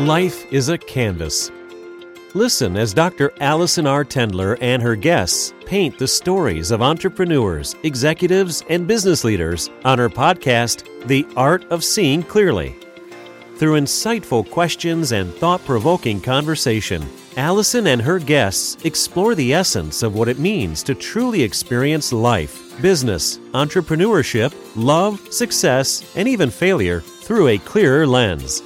Life is a canvas. Listen as Dr. Allison R. Tendler and her guests paint the stories of entrepreneurs, executives, and business leaders on her podcast, The Art of Seeing Clearly. Through insightful questions and thought provoking conversation, Allison and her guests explore the essence of what it means to truly experience life, business, entrepreneurship, love, success, and even failure through a clearer lens.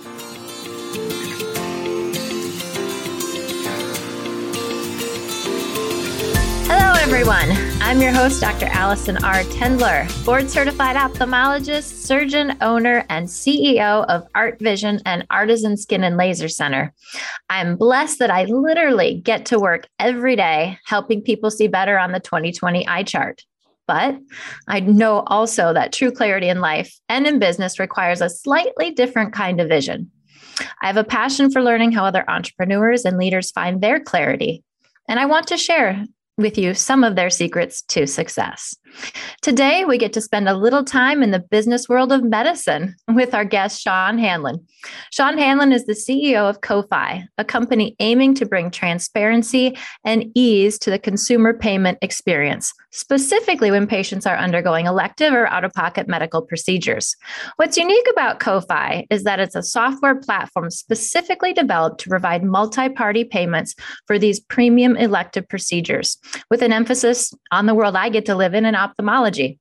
I'm your host, Dr. Allison R. Tendler, board certified ophthalmologist, surgeon, owner, and CEO of Art Vision and Artisan Skin and Laser Center. I'm blessed that I literally get to work every day helping people see better on the 2020 eye chart. But I know also that true clarity in life and in business requires a slightly different kind of vision. I have a passion for learning how other entrepreneurs and leaders find their clarity. And I want to share with you some of their secrets to success. Today, we get to spend a little time in the business world of medicine with our guest, Sean Hanlon. Sean Hanlon is the CEO of CoFi, a company aiming to bring transparency and ease to the consumer payment experience, specifically when patients are undergoing elective or out of pocket medical procedures. What's unique about CoFi is that it's a software platform specifically developed to provide multi party payments for these premium elective procedures, with an emphasis on the world I get to live in and ophthalmology.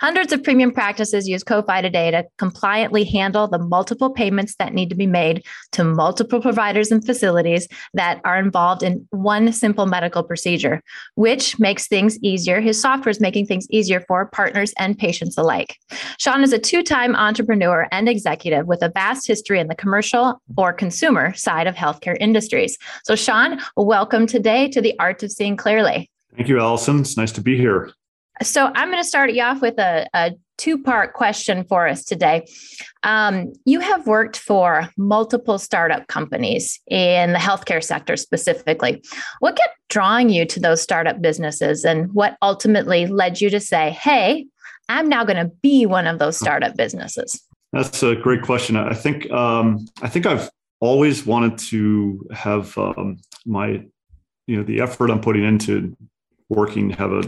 Hundreds of premium practices use CoFi today to compliantly handle the multiple payments that need to be made to multiple providers and facilities that are involved in one simple medical procedure, which makes things easier. His software is making things easier for partners and patients alike. Sean is a two time entrepreneur and executive with a vast history in the commercial or consumer side of healthcare industries. So, Sean, welcome today to the Art of Seeing Clearly. Thank you, Allison. It's nice to be here. So I'm going to start you off with a, a two-part question for us today. Um, you have worked for multiple startup companies in the healthcare sector specifically. What kept drawing you to those startup businesses, and what ultimately led you to say, "Hey, I'm now going to be one of those startup businesses"? That's a great question. I think um, I think I've always wanted to have um, my you know the effort I'm putting into working to have a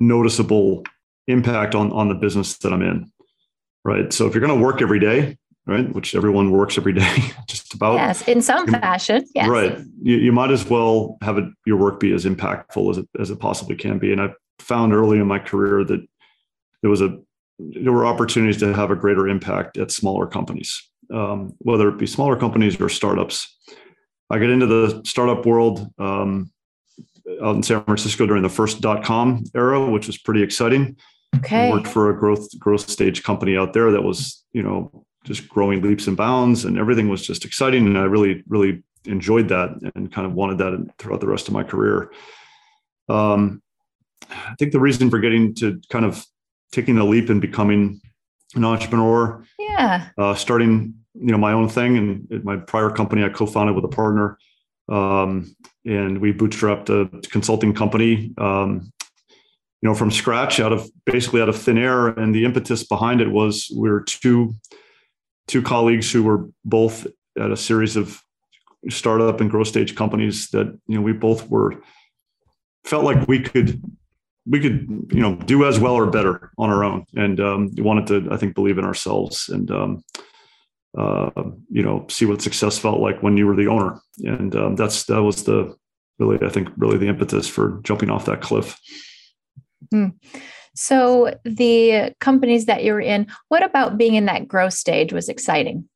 noticeable impact on on the business that I'm in. Right. So if you're going to work every day, right, which everyone works every day, just about. Yes, in some fashion. Yes. Right. You, you might as well have it, your work be as impactful as it as it possibly can be. And I found early in my career that there was a there were opportunities to have a greater impact at smaller companies, um, whether it be smaller companies or startups. I get into the startup world um, out in San Francisco during the first dot com era, which was pretty exciting. Okay. Worked for a growth growth stage company out there that was, you know, just growing leaps and bounds, and everything was just exciting. And I really, really enjoyed that, and kind of wanted that throughout the rest of my career. Um, I think the reason for getting to kind of taking the leap and becoming an entrepreneur, yeah, uh, starting you know my own thing, and my prior company I co-founded with a partner um, and we bootstrapped a consulting company, um, you know, from scratch, out of basically out of thin air. And the impetus behind it was we were two two colleagues who were both at a series of startup and growth stage companies that you know we both were felt like we could we could you know do as well or better on our own and um, we wanted to i think believe in ourselves and um, uh, you know, see what success felt like when you were the owner. And um, that's that was the really, I think, really the impetus for jumping off that cliff. Hmm. So the companies that you were in, what about being in that growth stage was exciting?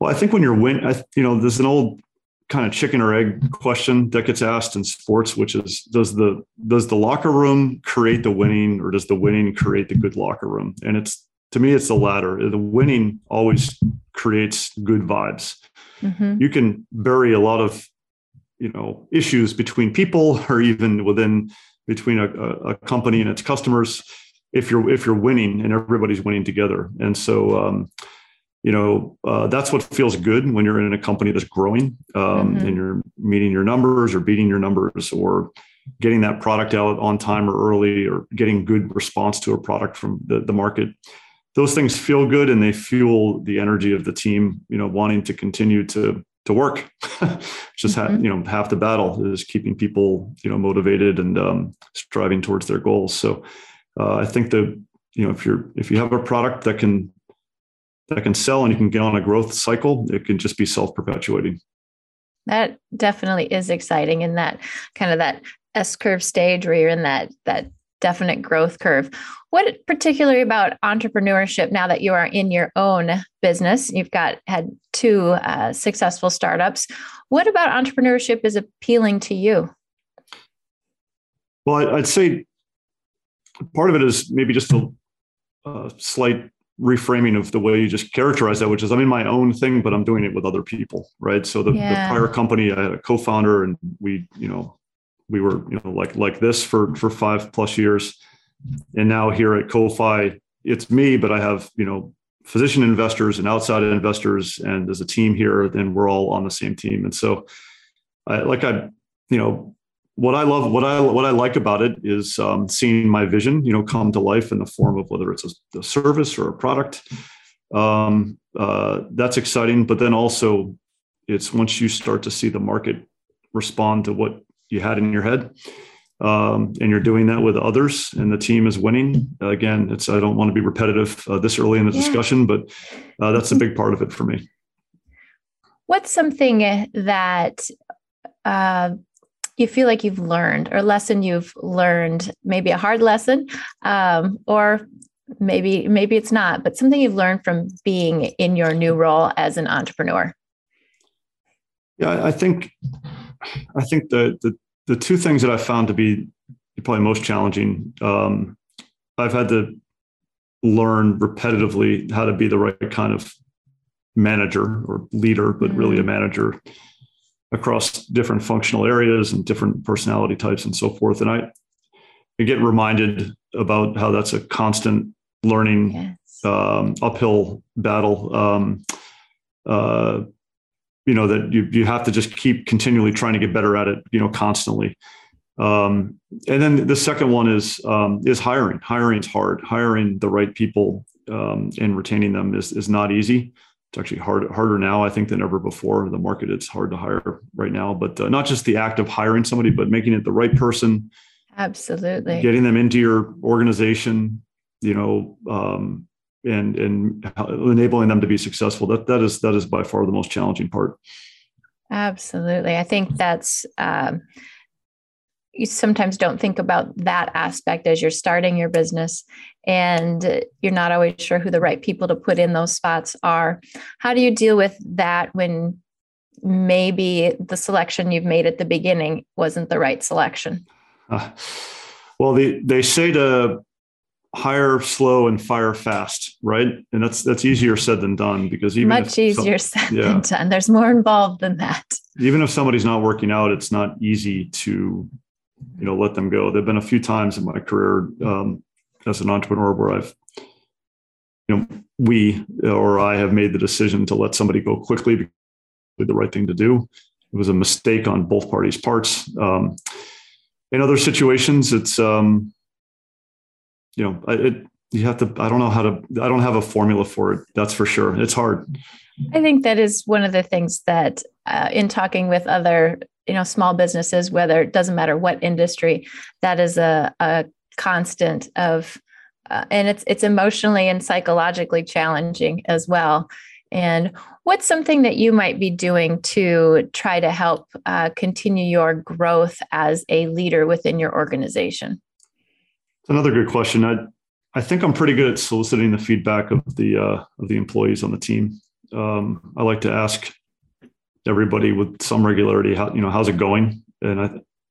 Well, I think when you're win, I, you know, there's an old kind of chicken or egg question that gets asked in sports, which is does the does the locker room create the winning, or does the winning create the good locker room? And it's to me, it's the latter. The winning always creates good vibes. Mm-hmm. You can bury a lot of, you know, issues between people or even within between a, a company and its customers if you're if you're winning and everybody's winning together. And so, um, you know, uh, that's what feels good when you're in a company that's growing um, mm-hmm. and you're meeting your numbers or beating your numbers or getting that product out on time or early or getting good response to a product from the, the market those things feel good and they fuel the energy of the team you know wanting to continue to to work. Just mm-hmm. you know half the battle is keeping people you know motivated and um, striving towards their goals. So uh, i think that you know if you're if you have a product that can that can sell and you can get on a growth cycle it can just be self-perpetuating. That definitely is exciting in that kind of that s curve stage where you're in that that definite growth curve. What particularly about entrepreneurship now that you are in your own business? You've got had two uh, successful startups. What about entrepreneurship is appealing to you? Well, I'd say part of it is maybe just a, a slight reframing of the way you just characterize that, which is I'm in my own thing, but I'm doing it with other people, right? So the, yeah. the prior company, I had a co-founder, and we, you know, we were you know like like this for for five plus years. And now here at CoFi it's me but i have you know physician investors and outside investors and as a team here then we're all on the same team. And so I, like i you know what i love what i what i like about it is um, seeing my vision you know come to life in the form of whether it's a, a service or a product. Um, uh, that's exciting but then also it's once you start to see the market respond to what you had in your head. Um, and you're doing that with others and the team is winning again it's i don't want to be repetitive uh, this early in the yeah. discussion but uh, that's a big part of it for me what's something that uh, you feel like you've learned or lesson you've learned maybe a hard lesson um, or maybe maybe it's not but something you've learned from being in your new role as an entrepreneur yeah i think I think the, the, the two things that I found to be probably most challenging, um, I've had to learn repetitively how to be the right kind of manager or leader, but mm-hmm. really a manager across different functional areas and different personality types and so forth. And I, I get reminded about how that's a constant learning yes. um, uphill battle. Um, uh, you know that you you have to just keep continually trying to get better at it you know constantly. Um, and then the second one is um, is hiring. Hiring's hard. Hiring the right people um, and retaining them is is not easy. It's actually hard, harder now i think than ever before. The market it's hard to hire right now but uh, not just the act of hiring somebody but making it the right person. Absolutely. Getting them into your organization you know um, and and enabling them to be successful. That that is that is by far the most challenging part. Absolutely. I think that's um, you sometimes don't think about that aspect as you're starting your business and you're not always sure who the right people to put in those spots are. How do you deal with that when maybe the selection you've made at the beginning wasn't the right selection? Uh, well they, they say to hire slow and fire fast, right? And that's that's easier said than done because even much easier some, said yeah. than done. There's more involved than that. Even if somebody's not working out, it's not easy to you know let them go. There've been a few times in my career um, as an entrepreneur where I've you know we or I have made the decision to let somebody go quickly because the right thing to do. It was a mistake on both parties' parts. Um, in other situations, it's um, you know, it, you have to, I don't know how to, I don't have a formula for it. That's for sure. It's hard. I think that is one of the things that uh, in talking with other, you know, small businesses, whether it doesn't matter what industry, that is a, a constant of, uh, and it's, it's emotionally and psychologically challenging as well. And what's something that you might be doing to try to help uh, continue your growth as a leader within your organization? It's another good question. I I think I'm pretty good at soliciting the feedback of the uh, of the employees on the team. Um, I like to ask everybody with some regularity how you know how's it going, and I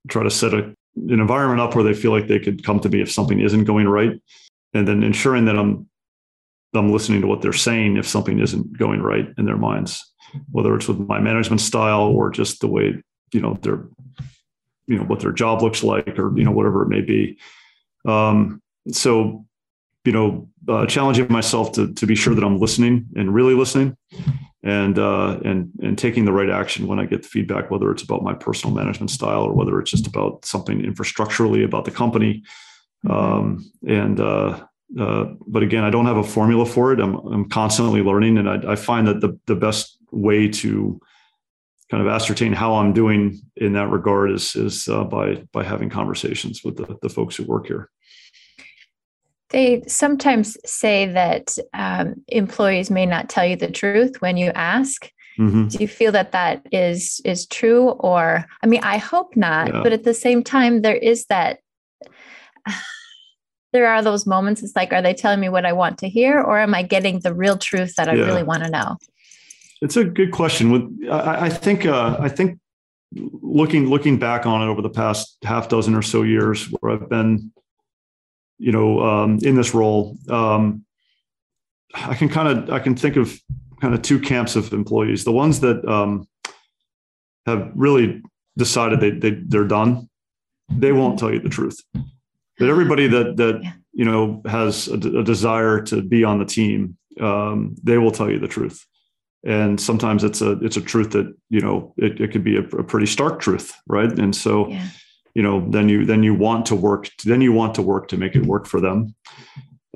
try to set a, an environment up where they feel like they could come to me if something isn't going right, and then ensuring that I'm I'm listening to what they're saying if something isn't going right in their minds, whether it's with my management style or just the way you know their you know what their job looks like or you know whatever it may be um, so, you know, uh, challenging myself to to be sure that I'm listening and really listening, and uh, and and taking the right action when I get the feedback, whether it's about my personal management style or whether it's just about something infrastructurally about the company, um, and uh, uh, but again, I don't have a formula for it. I'm, I'm constantly learning, and I, I find that the the best way to kind of ascertain how I'm doing in that regard is is uh, by by having conversations with the, the folks who work here. They sometimes say that um, employees may not tell you the truth when you ask. Mm-hmm. Do you feel that that is is true, or I mean, I hope not, yeah. but at the same time, there is that. there are those moments. It's like, are they telling me what I want to hear, or am I getting the real truth that I yeah. really want to know? It's a good question. With I, I think uh, I think looking looking back on it over the past half dozen or so years, where I've been, you know, um, in this role, um, I can kind of I can think of kind of two camps of employees. The ones that um, have really decided they, they they're done, they won't tell you the truth. But everybody that that yeah. you know has a, a, desire to be on the team, um, they will tell you the truth and sometimes it's a it's a truth that you know it, it could be a, a pretty stark truth right and so yeah. you know then you then you want to work then you want to work to make it work for them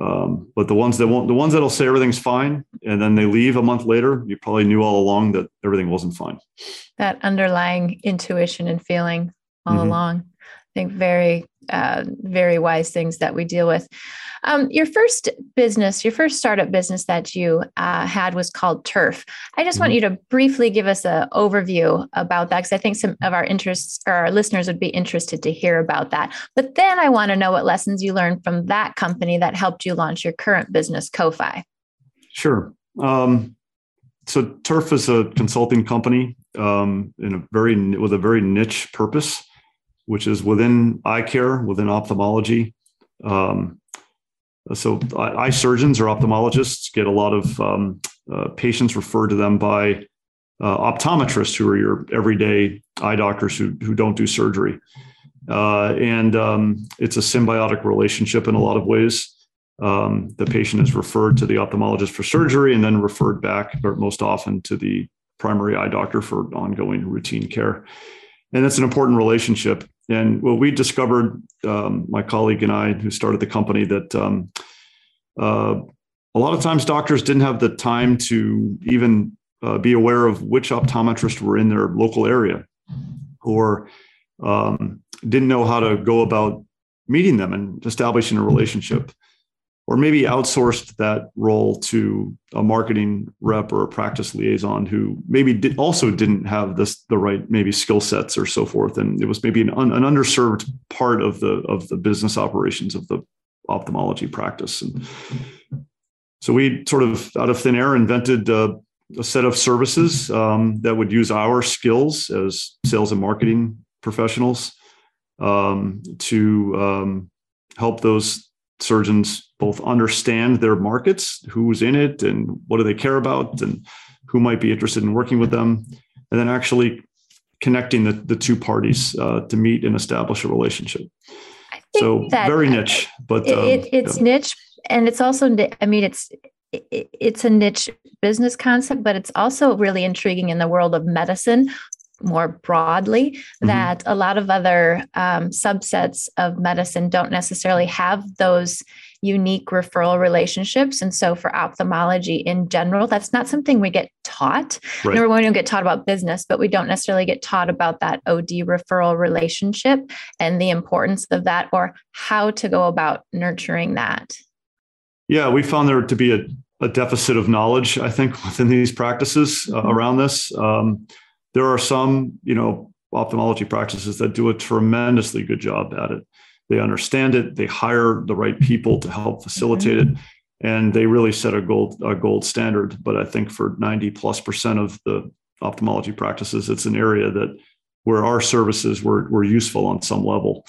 um, but the ones that won't the ones that'll say everything's fine and then they leave a month later you probably knew all along that everything wasn't fine that underlying intuition and feeling all mm-hmm. along i think very uh, very wise things that we deal with um, your first business, your first startup business that you uh, had was called Turf. I just mm-hmm. want you to briefly give us an overview about that because I think some of our interests or our listeners would be interested to hear about that. But then I want to know what lessons you learned from that company that helped you launch your current business, CoFi. Sure. Um, so Turf is a consulting company um, in a very with a very niche purpose, which is within eye care, within ophthalmology. Um, so eye surgeons or ophthalmologists get a lot of um, uh, patients referred to them by uh, optometrists who are your everyday eye doctors who, who don't do surgery. Uh, and um, it's a symbiotic relationship in a lot of ways. Um, the patient is referred to the ophthalmologist for surgery and then referred back, or most often, to the primary eye doctor for ongoing routine care. And it's an important relationship. And well, we discovered, um, my colleague and I, who started the company, that um, uh, a lot of times doctors didn't have the time to even uh, be aware of which optometrists were in their local area, or um, didn't know how to go about meeting them and establishing a relationship or maybe outsourced that role to a marketing rep or a practice liaison who maybe did, also didn't have this the right maybe skill sets or so forth. And it was maybe an, un, an underserved part of the of the business operations of the ophthalmology practice. And so we sort of out of thin air invented uh, a set of services um, that would use our skills as sales and marketing professionals um, to um, help those surgeons both understand their markets, who's in it, and what do they care about, and who might be interested in working with them, and then actually connecting the, the two parties uh, to meet and establish a relationship. So very niche, but it, um, it's yeah. niche, and it's also I mean it's it's a niche business concept, but it's also really intriguing in the world of medicine more broadly mm-hmm. that a lot of other um, subsets of medicine don't necessarily have those unique referral relationships. And so for ophthalmology in general, that's not something we get taught. Right. Nor we don't get taught about business, but we don't necessarily get taught about that OD referral relationship and the importance of that or how to go about nurturing that. Yeah, we found there to be a, a deficit of knowledge, I think, within these practices uh, mm-hmm. around this. Um, there are some, you know, ophthalmology practices that do a tremendously good job at it. They understand it. They hire the right people to help facilitate mm-hmm. it, and they really set a gold a gold standard. But I think for ninety plus percent of the ophthalmology practices, it's an area that where our services were were useful on some level.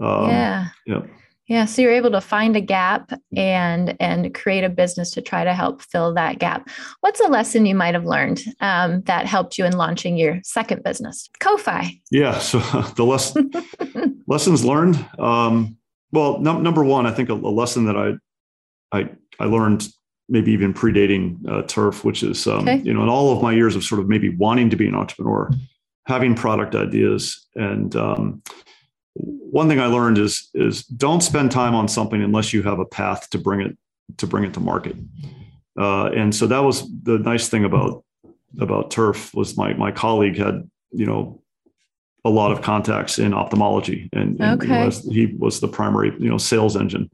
Um, yeah. Yeah. Yeah, so you're able to find a gap and and create a business to try to help fill that gap. What's a lesson you might have learned um, that helped you in launching your second business, CoFi? Yeah, so the lesson lessons learned. Um, well, no, number one, I think a, a, lesson that I I I learned maybe even predating uh, Turf, which is um, okay. you know in all of my years of sort of maybe wanting to be an entrepreneur, having product ideas and um, one thing I learned is is don't spend time on something unless you have a path to bring it to bring it to market. Uh, and so that was the nice thing about about turf was my my colleague had you know a lot of contacts in ophthalmology and, and okay. he, was, he was the primary you know sales engine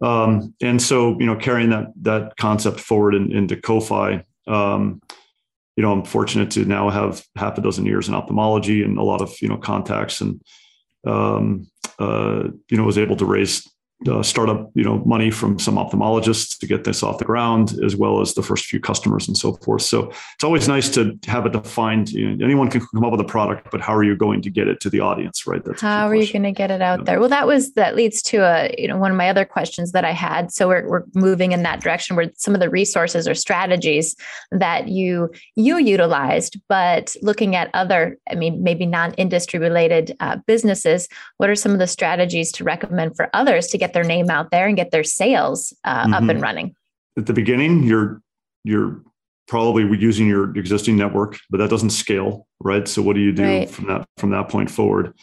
um, and so you know carrying that that concept forward in, into CoFi um, you know i'm fortunate to now have half a dozen years in ophthalmology and a lot of you know contacts and um, uh, you know was able to raise uh, startup, you know, money from some ophthalmologists to get this off the ground, as well as the first few customers and so forth. So it's always nice to have a defined. You know, anyone can come up with a product, but how are you going to get it to the audience, right? That's how are you going to get it out yeah. there? Well, that was that leads to a you know one of my other questions that I had. So we're we're moving in that direction where some of the resources or strategies that you you utilized, but looking at other, I mean, maybe non-industry related uh, businesses, what are some of the strategies to recommend for others to get their name out there and get their sales uh, mm-hmm. up and mm-hmm. running? At the beginning, you're you're probably using your existing network, but that doesn't scale, right? So what do you do right. from that from that point forward?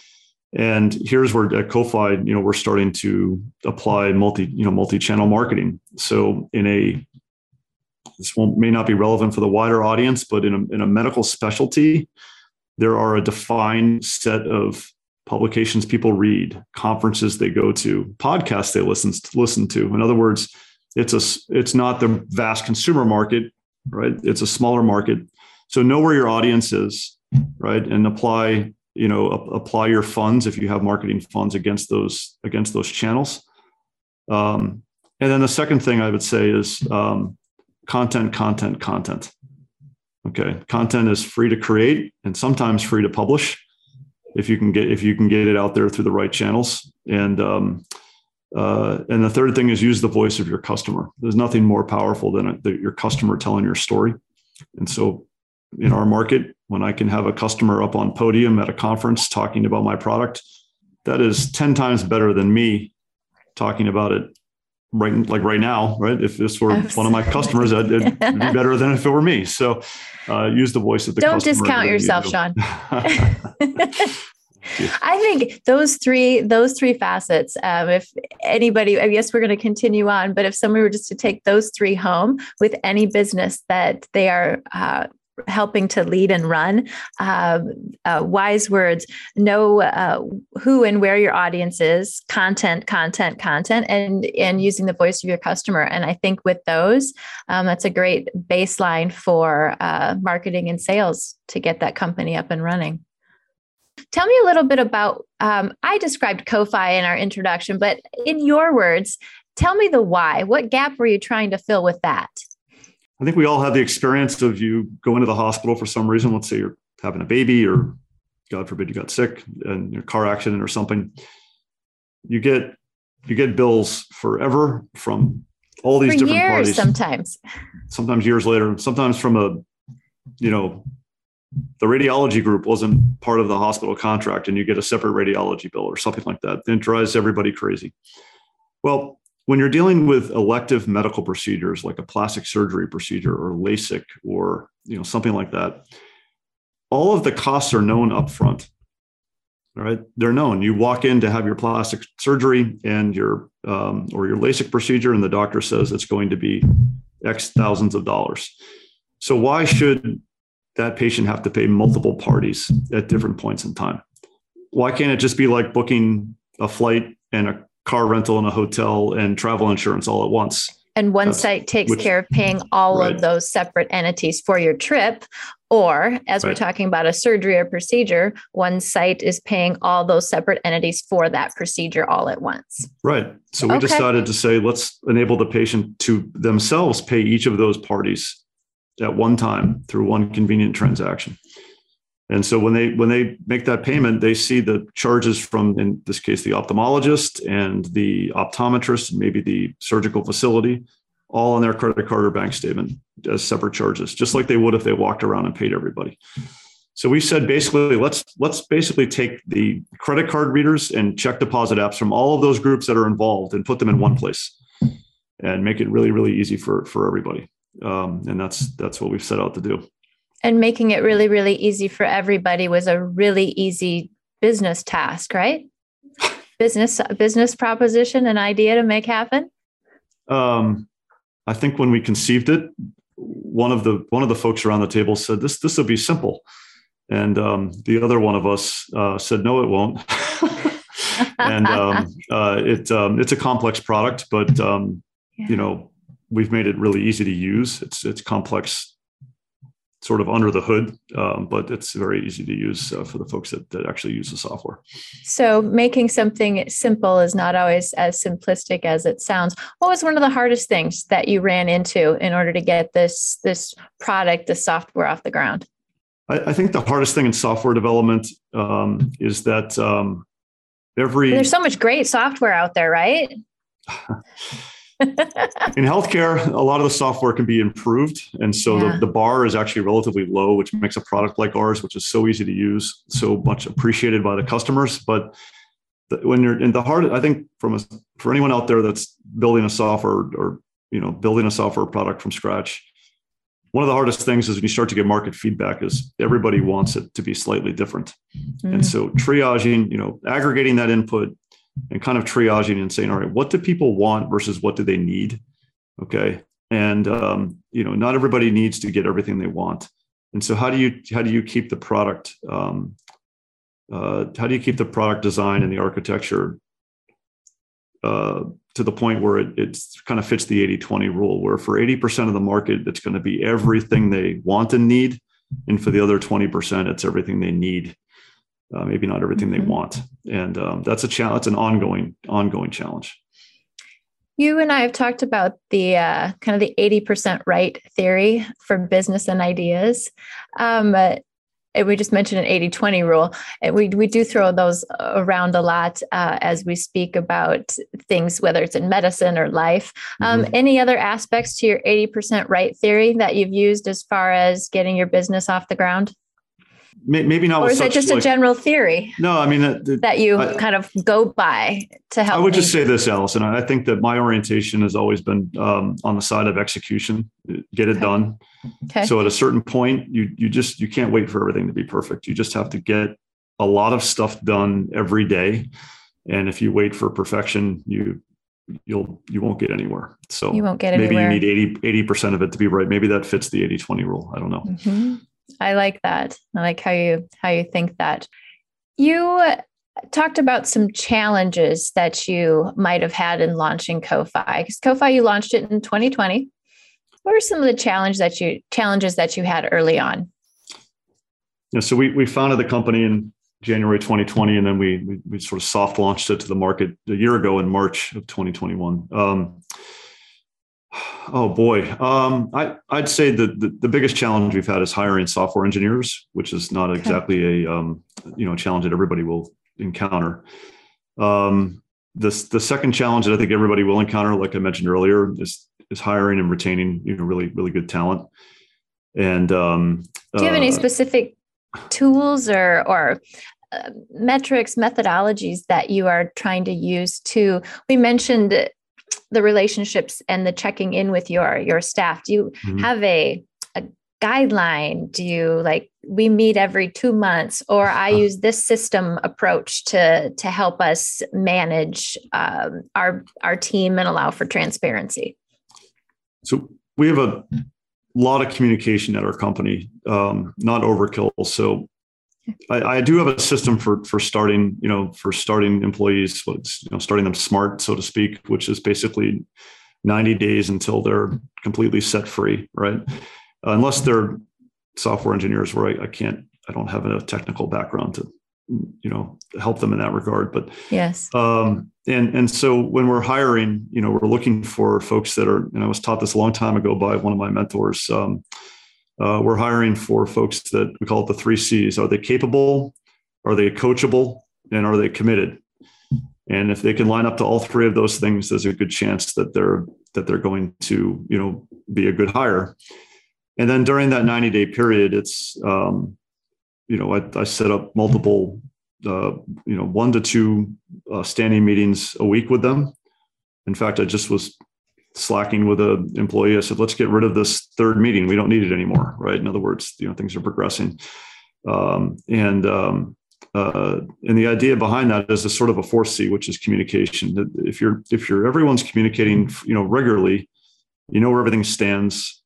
And here's where at CoFi, you know, we're starting to apply multi, you know, multi-channel marketing. So in a this won't, may not be relevant for the wider audience, but in a, in a medical specialty, there are a defined set of publications people read, conferences they go to, podcasts they listen to, listen to. In other words, it's a it's not the vast consumer market, right? It's a smaller market. So know where your audience is, right, and apply you know apply your funds if you have marketing funds against those against those channels. Um, and then the second thing I would say is um, content, content, content. Okay, content is free to create and sometimes free to publish if you can get if you can get it out there through the right channels. And um, uh, and the third thing is use the voice of your customer. There's nothing more powerful than a, your customer telling your story. And so, in our market, when I can have a customer up on podium at a conference talking about my product, that is ten times better than me talking about it right like right now right? If this were one of my customers it'd, it'd be better than if it were me. So uh, use the voice of the don't discount yourself sean. I think those three those three facets. Um, if anybody, I guess we're going to continue on, but if somebody were just to take those three home with any business that they are uh, helping to lead and run. Uh, uh, wise words, know uh, who and where your audience is, content, content, content, and and using the voice of your customer. And I think with those, um, that's a great baseline for uh, marketing and sales to get that company up and running. Tell me a little bit about. Um, I described CoFi in our introduction, but in your words, tell me the why. What gap were you trying to fill with that? I think we all have the experience of you go into the hospital for some reason. Let's say you're having a baby, or God forbid you got sick and your car accident or something. You get you get bills forever from all these for different years, parties. Sometimes, sometimes years later. Sometimes from a you know the radiology group wasn't part of the hospital contract, and you get a separate radiology bill or something like that. It drives everybody crazy. Well, when you're dealing with elective medical procedures like a plastic surgery procedure or LASIK or you know something like that, all of the costs are known upfront. All right, they're known. You walk in to have your plastic surgery and your um, or your LASIK procedure, and the doctor says it's going to be X thousands of dollars. So why should that patient have to pay multiple parties at different points in time? Why can't it just be like booking a flight and a car rental and a hotel and travel insurance all at once. And one That's, site takes which, care of paying all right. of those separate entities for your trip. Or, as right. we're talking about a surgery or procedure, one site is paying all those separate entities for that procedure all at once. Right. So we okay. decided to say, let's enable the patient to themselves pay each of those parties at one time through one convenient transaction. And so when they when they make that payment, they see the charges from in this case the ophthalmologist and the optometrist, and maybe the surgical facility, all on their credit card or bank statement as separate charges, just like they would if they walked around and paid everybody. So we said basically let's let's basically take the credit card readers and check deposit apps from all of those groups that are involved and put them in one place and make it really really easy for for everybody. Um, and that's that's what we've set out to do and making it really really easy for everybody was a really easy business task right business business proposition, an idea to make happen? Um, I think when we conceived it, one of the one of the folks around the table said this this will be simple, and um, the other one of us uh, said no, it won't. and um, uh, it um, it's a complex product, but um, yeah. you know we've made it really easy to use. It's it's complex, sort of under the hood, um, but it's very easy to use uh, for the folks that, that actually use the software. So making something simple is not always as simplistic as it sounds. What was one of the hardest things that you ran into in order to get this this product, this software off the ground? I, I think the hardest thing in software development um, is that um, every there's so much great software out there, right? in healthcare, a lot of the software can be improved. And so yeah. the, the bar is actually relatively low, which makes a product like ours, which is so easy to use, so much appreciated by the customers. But the, when you're in the heart, I think from a, for anyone out there that's building a software or, you know, building a software product from scratch, one of the hardest things is when you start to get market feedback is everybody wants it to be slightly different. Mm. And so triaging, you know, aggregating that input, and kind of triaging and saying, all right, what do people want versus what do they need? Okay. And um, you know, not everybody needs to get everything they want. And so how do you how do you keep the product um, uh, how do you keep the product design and the architecture uh, to the point where it it's kind of fits the 80-20 rule, where for 80% of the market, it's going to be everything they want and need. And for the other 20%, it's everything they need uh, maybe not everything mm-hmm. they want. And um, that's a challenge it's an ongoing ongoing challenge. You and i have talked about the uh, kind of the 80% right theory for business and ideas. Um, we just mentioned an 80-20 rule we, we do throw those around a lot uh, as we speak about things whether it's in medicine or life. Um, mm-hmm. any other aspects to your 80% right theory that you've used as far as getting your business off the ground maybe not. Or is that just like, a general theory? No, I mean that you I, kind of go by to help. I would just say this, Allison. I think that my orientation has always been um, on the side of execution, get it okay. done. Okay. So at a certain point, you you just you can't wait for everything to be perfect. You just have to get a lot of stuff done every day, and if you wait for perfection, you you'll you won't get anywhere so you won't get maybe anywhere. you need 80 percent of it to be right maybe that fits the 80 20 rule i don't know mm-hmm. I like that. I like how you how you think that. You talked about some challenges that you might have had in launching CoFi. Because CoFi, you launched it in 2020. What are some of the challenges that you challenges that you had early on? Yeah, so we we founded the company in January 2020, and then we we, we sort of soft launched it to the market a year ago in March of 2021. Um, Oh boy, um, I, would say the, the, the biggest challenge we've had is hiring software engineers, which is not okay. exactly a um, you know challenge that everybody will encounter. Um, this the second challenge that I think everybody will encounter, like I mentioned earlier, is is hiring and retaining you know really really good talent. And um, do you have uh, any specific tools or or uh, metrics methodologies that you are trying to use to we mentioned the relationships and the checking in with your your staff. Do you mm-hmm. have a a guideline? Do you like we meet every two months or i use this system approach to to help us manage um, our our team and allow for transparency? So we have a lot of communication at our company um, not overkill. So I, I, do have a system for for starting, you know, for starting employees, what's you know, starting them smart, so to speak, which is basically 90 days until they're completely set free, right? Uh, unless they're software engineers, where I, I can't, I don't have a technical background to, you know, help them in that regard. But yes, um, and and so when we're hiring, you know, we're looking for folks that are, and I was taught this a long time ago by one of my mentors. Um, uh, we're hiring for folks that we call it the three C's. Are they capable? Are they coachable? And are they committed? And if they can line up to all three of those things, there's a good chance that they're that they're going to you know be a good hire. And then during that 90 day period, it's um, you know I, I set up multiple uh, you know one to two uh, standing meetings a week with them. In fact, I just was slacking with an employee. I said, let's get rid of this third meeting. We don't need it anymore. Right. In other words, you know, things are progressing. Um, and, um, uh, and the idea behind that is a sort of a fourth C, which is communication. If you're if you're everyone's communicating, you know, regularly, you know where everything stands.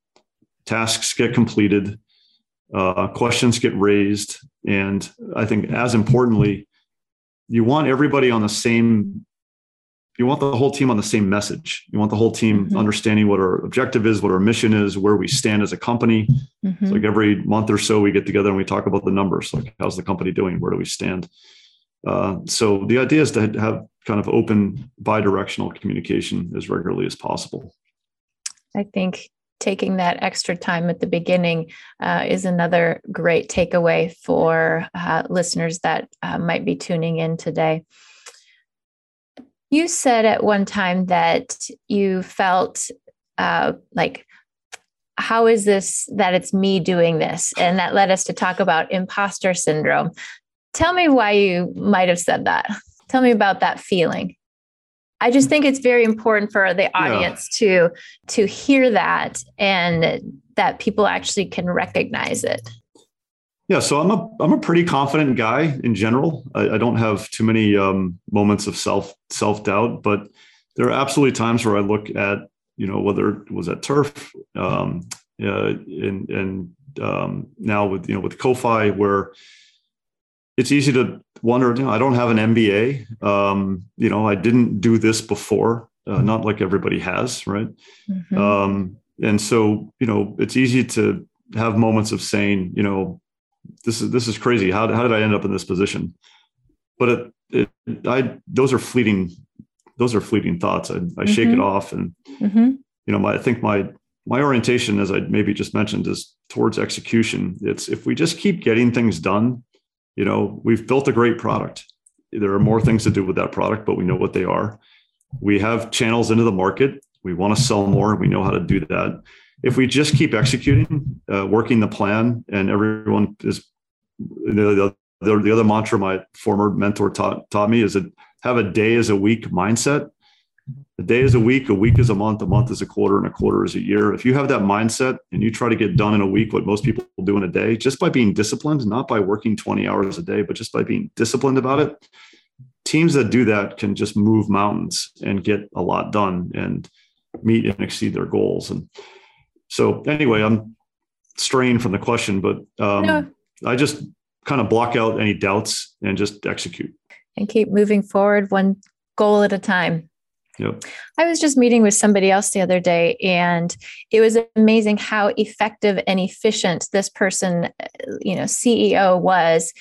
Tasks get completed, uh, questions get raised, and I think as importantly, you want everybody on the same you want the whole team on the same message. You want the whole team mm-hmm. understanding what our objective is, what our mission is, where we stand as a company. Mm-hmm. like every month or so, we get together and we talk about the numbers. Like, how's the company doing? Where do we stand? Uh, so the idea is to have kind of open, bi-directional communication as regularly as possible. I think taking that extra time at the beginning uh, is another great takeaway for uh, listeners that uh, might be tuning in today. You said at one time that you felt uh, like, how is this that it's me doing this? And that led us to talk about imposter syndrome. Tell me why you might have said that. Tell me about that feeling. I just think it's very important for the audience yeah. to to hear that and that people actually can recognize it. Yeah, so I'm a I'm a pretty confident guy in general. I, I don't have too many um, moments of self self doubt, but there are absolutely times where I look at you know whether it was at Turf, um, uh, and and um, now with you know with CoFi where it's easy to wonder. You know, I don't have an MBA. Um, you know, I didn't do this before. Uh, not like everybody has, right? Mm-hmm. Um, and so you know, it's easy to have moments of saying, you know, this is this is crazy. How, how did I end up in this position? But it, it I those are fleeting those are fleeting thoughts. I, I mm-hmm. shake it mm-hmm. off, and mm-hmm. you know, my I think my my orientation, as I maybe just mentioned, is towards execution. It's if we just keep getting things done, you know, we've built a great product. There are more things to do with that product, but we know what they are. We have channels into the market. We want to sell more. We know how to do that if we just keep executing, uh, working the plan, and everyone is the, the, the other mantra my former mentor taught, taught me is that have a day as a week mindset. A day is a week, a week is a month, a month is a quarter, and a quarter is a year. If you have that mindset and you try to get done in a week what most people do in a day, just by being disciplined, not by working 20 hours a day, but just by being disciplined about it, teams that do that can just move mountains and get a lot done and meet and exceed their goals. And so anyway, I'm straying from the question, but um, no. I just kind of block out any doubts and just execute. And keep moving forward one goal at a time. Yep. I was just meeting with somebody else the other day, and it was amazing how effective and efficient this person, you know, CEO was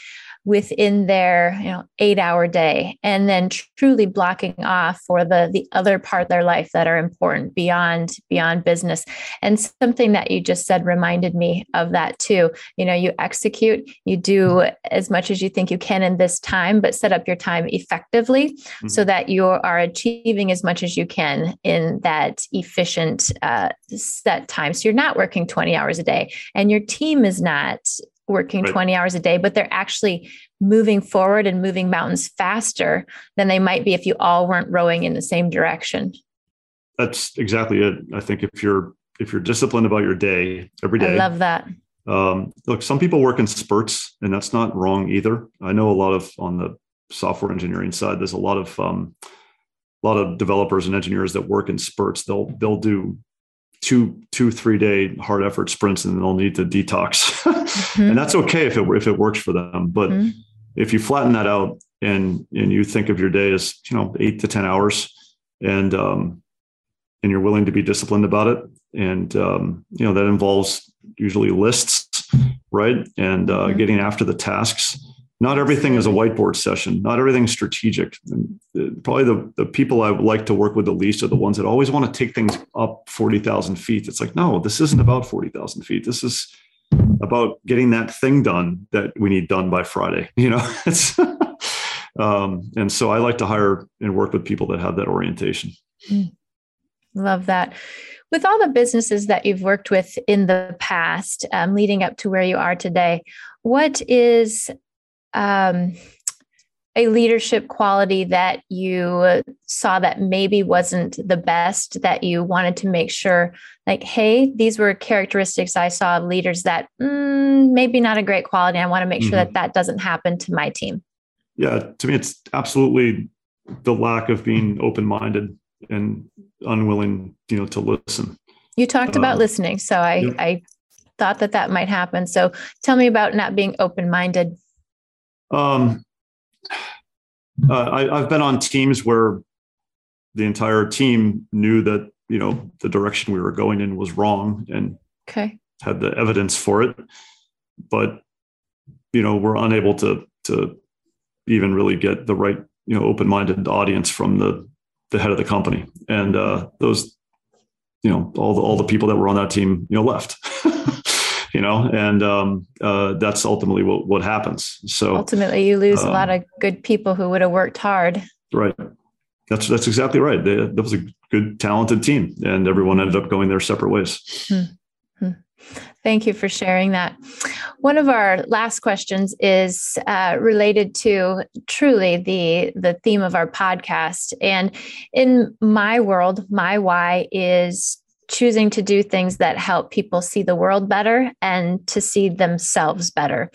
within their you know eight hour day and then truly blocking off for the the other part of their life that are important beyond beyond business. And something that you just said reminded me of that too. You know you execute you do as much as you think you can in this time but set up your time effectively mm-hmm. so that you are achieving as much as you can in that efficient uh, set time. So you're not working 20 hours a day and your team is not working right. 20 hours a day, but they're actually moving forward and moving mountains faster than they might be if you all weren't rowing in the same direction. That's exactly it. I think if you're if you're disciplined about your day every day. I love that. Um, look, some people work in spurts, and that's not wrong either. I know a lot of on the software engineering side. There's a lot of um, a lot of developers and engineers that work in spurts. They'll they'll do two two three day hard effort sprints and they'll need to detox mm-hmm. and that's okay if it if it works for them but mm-hmm. if you flatten that out and and you think of your day as you know eight to ten hours and um and you're willing to be disciplined about it and um you know that involves usually lists right and uh, mm-hmm. getting after the tasks not everything is a whiteboard session. Not everything's strategic. Probably the, the people I like to work with the least are the ones that always want to take things up 40,000 feet. It's like, no, this isn't about 40,000 feet. This is about getting that thing done that we need done by Friday. You know, it's, um, and so I like to hire and work with people that have that orientation. Mm. Love that. With all the businesses that you've worked with in the past, um, leading up to where you are today, what is um, a leadership quality that you saw that maybe wasn't the best that you wanted to make sure like hey these were characteristics i saw of leaders that mm, maybe not a great quality i want to make mm-hmm. sure that that doesn't happen to my team yeah, to me, it's absolutely the lack of being open minded and unwilling, you know, to listen. You talked about um, listening, so I yeah. I thought that that might happen. So tell me about not being open minded. Um, uh, I, I've been on teams where the entire team knew that you know the direction we were going in was wrong and okay. had the evidence for it, but you know we're unable to to even really get the right you know open minded audience from the the head of the company. And uh, those you know all the all the people that were on that team you know left you know and um, uh, that's ultimately what what happens so ultimately you lose um, a lot of good people who would have worked hard right that's that's exactly right they, that was a good talented team and everyone ended up going their separate ways hmm. Hmm. Thank you for sharing that. One of our last questions is uh, related to truly the the theme of our podcast. And in my world, my why is choosing to do things that help people see the world better and to see themselves better.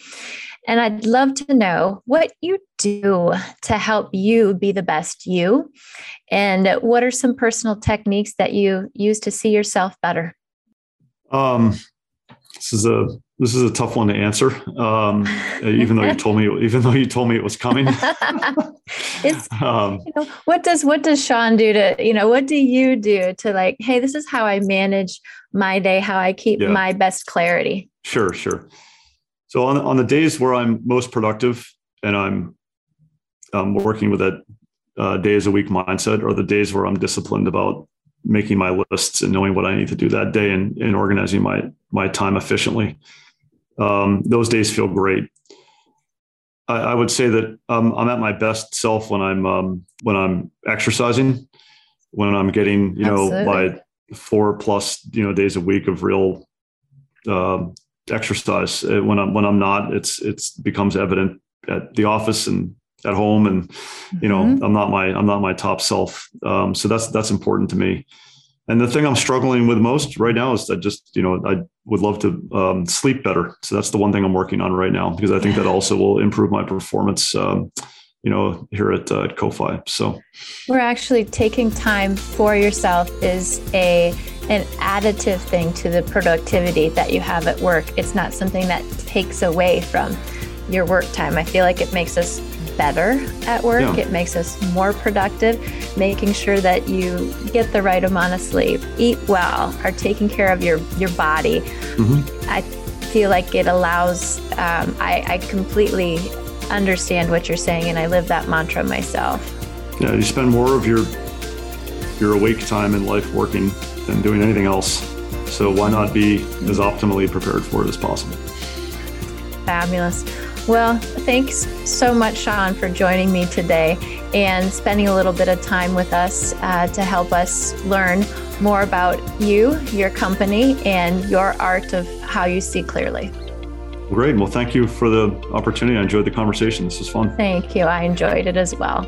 And I'd love to know what you do to help you be the best you. And what are some personal techniques that you use to see yourself better? Um, this is a this is a tough one to answer. Um, even though you told me, even though you told me it was coming. it's um, you know, what does what does Sean do to you know what do you do to like hey this is how I manage my day how I keep yeah. my best clarity. Sure, sure. So on on the days where I'm most productive and I'm um, working with that uh, days a week mindset, or the days where I'm disciplined about making my lists and knowing what I need to do that day and, and organizing my my time efficiently. Um, those days feel great. I, I would say that um, I'm at my best self when I'm um, when I'm exercising, when I'm getting you know Absolutely. my four plus you know days a week of real uh, exercise. When I'm when I'm not, it's it's becomes evident at the office and at home and you know mm-hmm. i'm not my i'm not my top self um, so that's that's important to me and the thing i'm struggling with most right now is that just you know i would love to um, sleep better. So that's the one thing i'm working on right now because i think that also will improve my performance um, you know here at, uh, at CoFi. So we're actually taking time for yourself is a an additive thing to the productivity that you have at work. It's not something that takes away from your work time. I feel like it makes us better at work. Yeah. It makes us more productive, making sure that you get the right amount of sleep, eat well, are taking care of your, your body. Mm-hmm. I feel like it allows, um, I, I completely understand what you're saying, and I live that mantra myself. Yeah, you spend more of your your awake time in life working than doing anything else. So why not be as optimally prepared for it as possible? Fabulous. Well, thanks so much, Sean, for joining me today and spending a little bit of time with us uh, to help us learn more about you, your company, and your art of how you see clearly. Great. Well, thank you for the opportunity. I enjoyed the conversation. This was fun. Thank you. I enjoyed it as well.